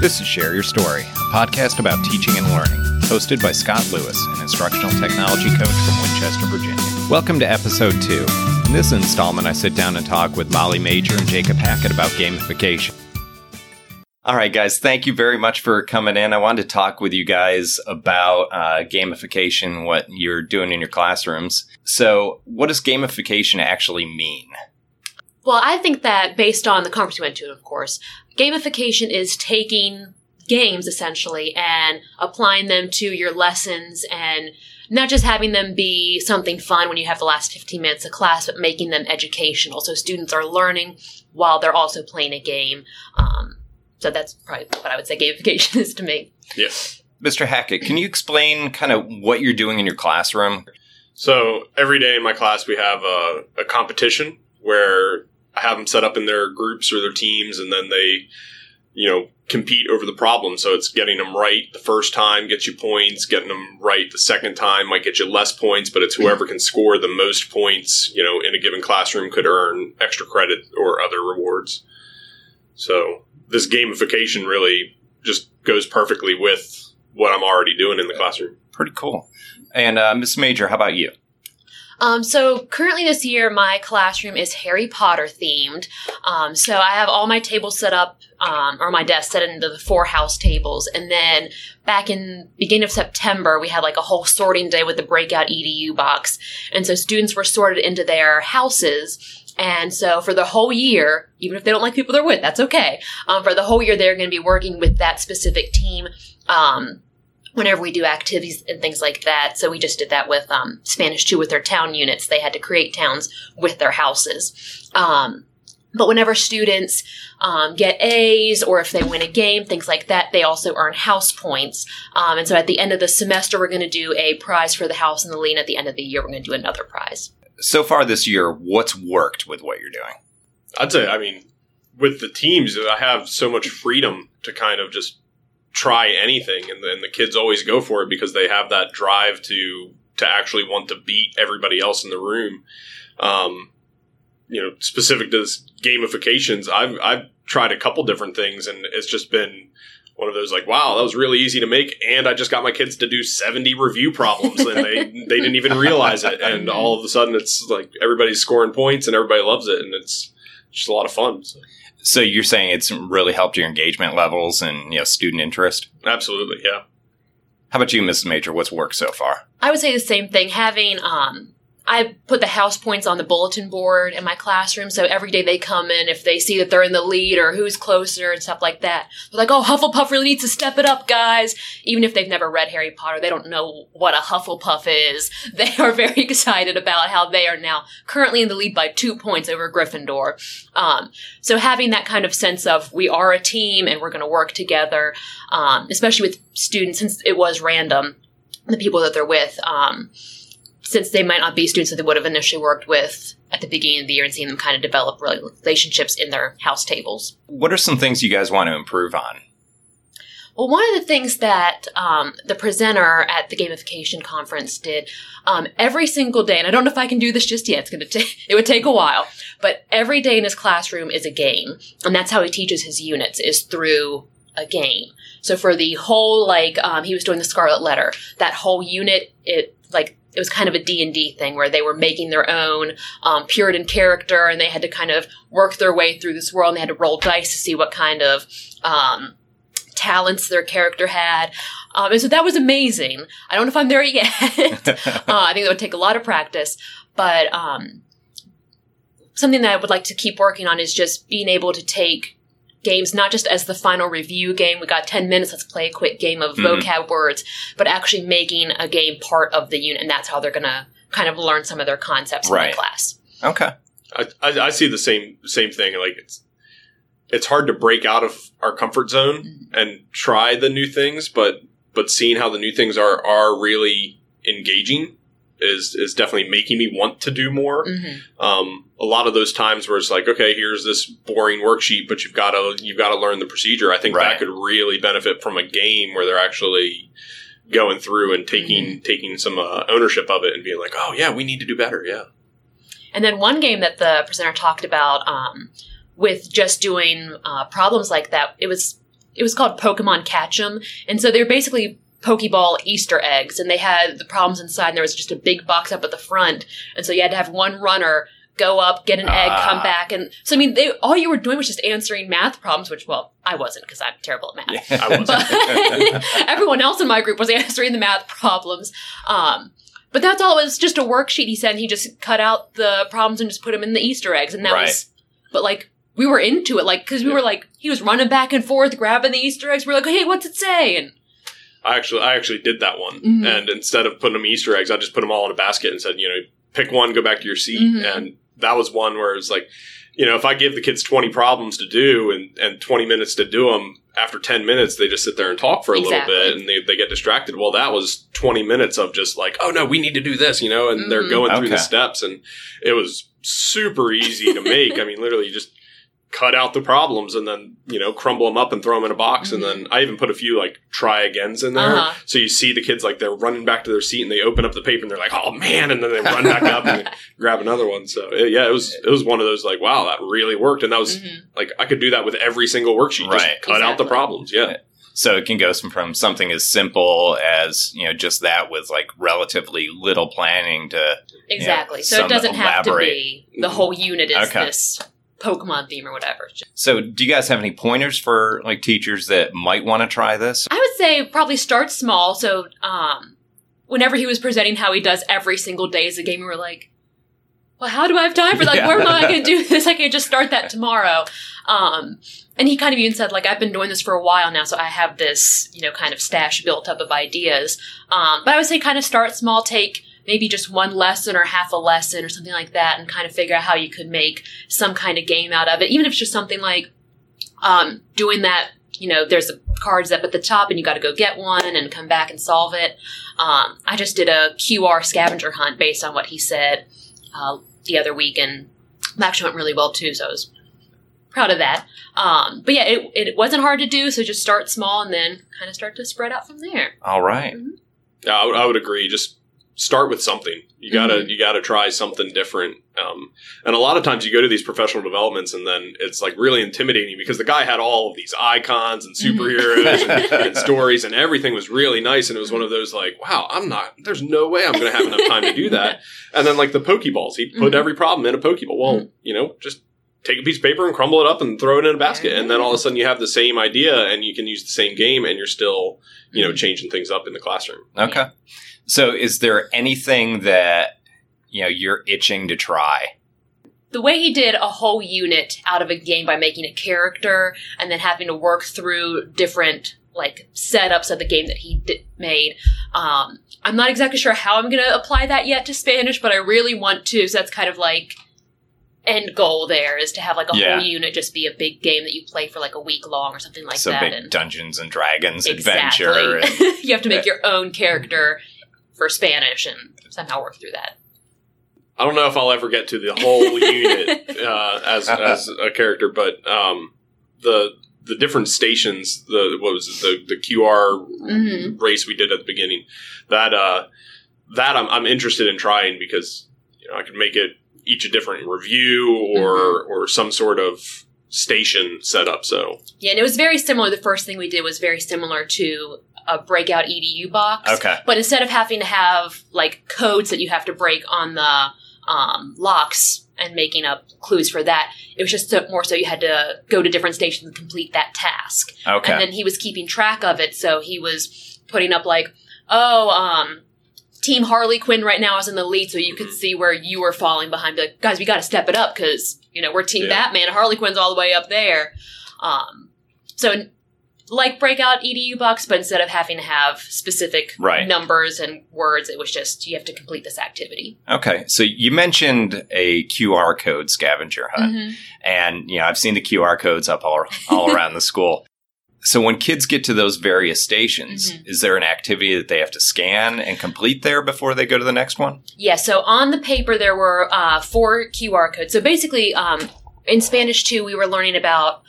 This is Share Your Story, a podcast about teaching and learning, hosted by Scott Lewis, an instructional technology coach from Winchester, Virginia. Welcome to episode two. In this installment, I sit down and talk with Molly Major and Jacob Hackett about gamification. All right, guys, thank you very much for coming in. I wanted to talk with you guys about uh, gamification, what you're doing in your classrooms. So, what does gamification actually mean? Well, I think that based on the conference we went to, of course, gamification is taking games essentially and applying them to your lessons and not just having them be something fun when you have the last 15 minutes of class, but making them educational. So students are learning while they're also playing a game. Um, so that's probably what I would say gamification is to me. Yes. Mr. Hackett, can you explain kind of what you're doing in your classroom? So every day in my class, we have a, a competition where I have them set up in their groups or their teams, and then they, you know, compete over the problem. So it's getting them right the first time gets you points, getting them right the second time might get you less points, but it's whoever can score the most points, you know, in a given classroom could earn extra credit or other rewards. So this gamification really just goes perfectly with what I'm already doing in the classroom. Pretty cool. And uh, Miss Major, how about you? Um, so currently this year, my classroom is Harry Potter themed. Um, so I have all my tables set up, um, or my desk set into the four house tables. And then back in beginning of September, we had like a whole sorting day with the breakout EDU box. And so students were sorted into their houses. And so for the whole year, even if they don't like people they're with, that's okay. Um, for the whole year, they're going to be working with that specific team. Um, whenever we do activities and things like that. So we just did that with um, Spanish 2 with their town units. They had to create towns with their houses. Um, but whenever students um, get A's or if they win a game, things like that, they also earn house points. Um, and so at the end of the semester, we're going to do a prize for the house and the lean. At the end of the year, we're going to do another prize. So far this year, what's worked with what you're doing? I'd say, I mean, with the teams, I have so much freedom to kind of just try anything, and then the kids always go for it because they have that drive to to actually want to beat everybody else in the room. Um, you know, specific to this gamifications, I've I've tried a couple different things, and it's just been one of those like, wow, that was really easy to make, and I just got my kids to do seventy review problems, and they they didn't even realize it, and all of a sudden it's like everybody's scoring points, and everybody loves it, and it's just a lot of fun. So. So you're saying it's really helped your engagement levels and you know student interest? Absolutely, yeah. How about you, Mrs. Major? What's worked so far? I would say the same thing. Having um, I put the house points on the bulletin board in my classroom, so every day they come in, if they see that they're in the lead or who's closer and stuff like that, they're like, "Oh, Hufflepuff really needs to step it up, guys!" Even if they've never read Harry Potter, they don't know what a Hufflepuff is. They are very excited about how they are now currently in the lead by two points over Gryffindor. Um, so having that kind of sense of we are a team and we're going to work together, um, especially with students, since it was random, the people that they're with. Um, since they might not be students that they would have initially worked with at the beginning of the year and seeing them kind of develop relationships in their house tables. What are some things you guys want to improve on? Well, one of the things that um, the presenter at the gamification conference did um, every single day, and I don't know if I can do this just yet. It's going to take it would take a while, but every day in his classroom is a game, and that's how he teaches his units is through a game. So for the whole like um, he was doing the Scarlet Letter, that whole unit it like it was kind of a D&D thing where they were making their own um, Puritan character and they had to kind of work their way through this world and they had to roll dice to see what kind of um, talents their character had. Um, and so that was amazing. I don't know if I'm there yet. uh, I think that would take a lot of practice, but um, something that I would like to keep working on is just being able to take games not just as the final review game we got 10 minutes let's play a quick game of mm-hmm. vocab words but actually making a game part of the unit and that's how they're going to kind of learn some of their concepts right. in the class okay I, I, I, see the same same thing like it's it's hard to break out of our comfort zone mm-hmm. and try the new things but but seeing how the new things are are really engaging is is definitely making me want to do more. Mm-hmm. Um, a lot of those times where it's like, okay, here's this boring worksheet, but you've got to you've got to learn the procedure. I think right. that could really benefit from a game where they're actually going through and taking mm-hmm. taking some uh, ownership of it and being like, oh yeah, we need to do better. Yeah. And then one game that the presenter talked about um, with just doing uh, problems like that, it was it was called Pokemon Catch 'em, and so they're basically Pokeball Easter eggs, and they had the problems inside. And there was just a big box up at the front, and so you had to have one runner go up, get an egg, come Ah. back, and so I mean, they, all you were doing was just answering math problems. Which, well, I wasn't because I'm terrible at math. I wasn't. Everyone else in my group was answering the math problems. Um, but that's all. It was just a worksheet he sent. He just cut out the problems and just put them in the Easter eggs, and that Right. was. But like we were into it, like because we were like he was running back and forth grabbing the Easter eggs. We are like, hey, what's it say? And I actually, I actually did that one, Mhm. and instead of putting them Easter eggs, I just put them all in a basket and said, you know, pick one, go back to your seat, Mhm. and that was one where it's like, you know, if I give the kids twenty problems to do and and twenty minutes to do them, after ten minutes they just sit there and talk for a Exactly. little bit, and they they get distracted. Well, that was twenty minutes of just like, oh no, we need to do this, you know, and they're Mhm. going through the steps, and it was super easy to make. I mean, literally, you just cut out the problems and then you know crumble them up and throw them in a box and then i even put a few like try agains in there Mm-hmm. Uh-huh. so you see the kids like they're running back to their seat and they open up the paper and they're like oh man and then they run back up and grab another one so uh, yeah it was it was one of those like wow that really worked and that was Mhm. like i could do that with every single worksheet Right. just cut out the problems yeah So it can go from, from something as simple as, you know, just that with like relatively little planning to exactly. so it doesn't have to be the whole unit is Okay. this Pokemon theme or whatever. So do you guys have any pointers for like teachers that might want to try this? I would say probably start small. So, um, whenever he was presenting how he does every single day as a game, we were like, well, how do I have time for like, Yeah. where am I going to do this? I can just start that tomorrow. Um, and he kind of even said, like, I've been doing this for a while now, so I have this, you know, kind of stash built up of ideas. Um, but I would say kind of start small, take maybe just one lesson or half a lesson or something like that, and kind of figure out how you could make some kind of game out of it, even if it's just something like um, doing that. You know, there's a cards up at the top, and you got to go get one and come back and solve it. Um, I just did a QR scavenger hunt based on what he said uh, the other week, and it actually went really well too. So I was proud of that. Um, but yeah, it, it wasn't hard to do. So just start small and then kind of start to spread out from there. All right. Yeah, I would, I would agree. Just start with something. You gotta Mhm. you gotta try something different. Um, and a lot of times you go to these professional developments and then it's like really intimidating because the guy had all of these icons and Mhm. superheroes and, and stories and everything was really nice. And it was one of those like, wow, I'm not. There's no way I'm to have enough time to do that. And then like the Pokeballs, he put Mhm. every problem in a Pokeball. Well, you know, just take a piece of paper and crumble it up and throw it in a basket, and then all of a sudden you have the same idea and you can use the same game, and you're still you know changing things up in the classroom. Okay. So is there anything that, you know, you're itching to try? the way he did a whole unit out of a game by making a character and then having to work through different like setups of the game that he di- made um, i'm not exactly sure how i'm going to apply that yet to spanish but i really want to so that's kind of like end goal there is to have like a Yeah. whole unit just be a big game that you play for like a week long or something like so that big and Dungeons and Dragons exactly adventure. And, you have to make your own character for spanish and somehow work through that I don't know if I'll ever get to the whole unit uh, as as a character, but um, the the different stations, the what was it, the the QR Mhm. race we did at the beginning, that uh, that I'm, I'm interested in trying because you know I could make it each a different review or or some sort of station setup. So Yeah, and it was very similar. The first thing we did was very similar to a breakout EDU box. okay. But instead of having to have like codes that you have to break on the um, locks and making up clues for that, it was just so, more so you had to go to different stations and complete that task. Okay. And then he was keeping track of it, so he was putting up like, oh, um, Team Harley Quinn right now is in the lead, so you could Mhm. see where you were falling behind. Be like, guys, we got to step it up because you know we're Team Yeah. Batman. Harley Quinn's all the way up there. Um, so like breakout EDU box, but instead of having to have specific Right. numbers and words, it was just you have to complete this activity. Okay. So you mentioned a QR code scavenger hunt. Mhm. And, you know, I've seen the QR codes up all, all around the school. So when kids get to those various stations, Mhm. is there an activity that they have to scan and complete there before they go to the next one? Yeah, so on the paper there were uh, four QR codes. So basically, um, in Spanish 2, we were learning about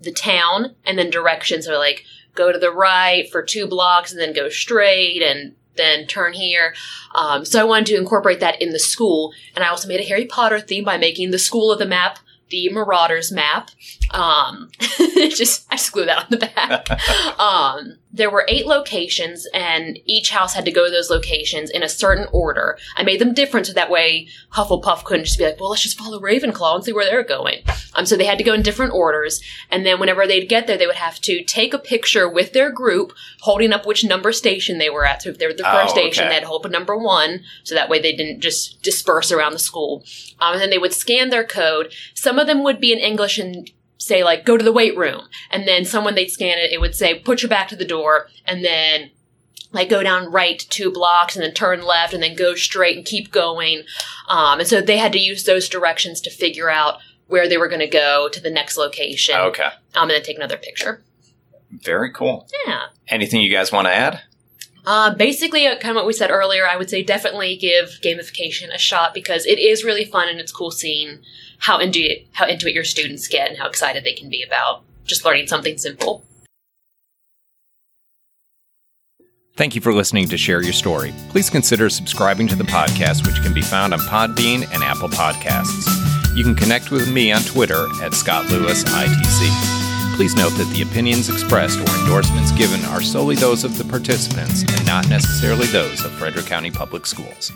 the town and then directions. So like go to the right for two blocks and then go straight and then turn here. Um, so I wanted to incorporate that in the school, and I also made a Harry Potter theme by making the school of the map the Marauders map. Um, just I just glued that on the back. um, there were eight locations, and each house had to go to those locations in a certain order. I made them different so that way Hufflepuff couldn't just be like, "Well, let's just follow Ravenclaw and see where they're going." Um, so they had to go in different orders, and then whenever they'd get there, they would have to take a picture with their group, holding up which number station they were at. So if they were the first Oh, station, okay. they had to hold up a number one, so that way they didn't just disperse around the school. Um, and then they would scan their code. Some of them would be in English and say like go to the weight room and then someone they'd scan it it would say put your back to the door and then like go down right two blocks and then turn left and then go straight and keep going um, and so they had to use those directions to figure out where they were going to go to the next location Okay. um, and then take another picture Very cool. yeah Anything you guys want to add? uh, basically, uh, kind of what we said earlier, I would say definitely give gamification a shot because it is really fun and it's cool seeing how into it, how into it your students get and how excited they can be about just learning something simple. Thank you for listening to Share Your Story. Please consider subscribing to the podcast, which can be found on Podbean and Apple Podcasts. You can connect with me on Twitter at Scott Lewis ITC. Please note that the opinions expressed or endorsements given are solely those of the participants and not necessarily those of Frederick County Public Schools.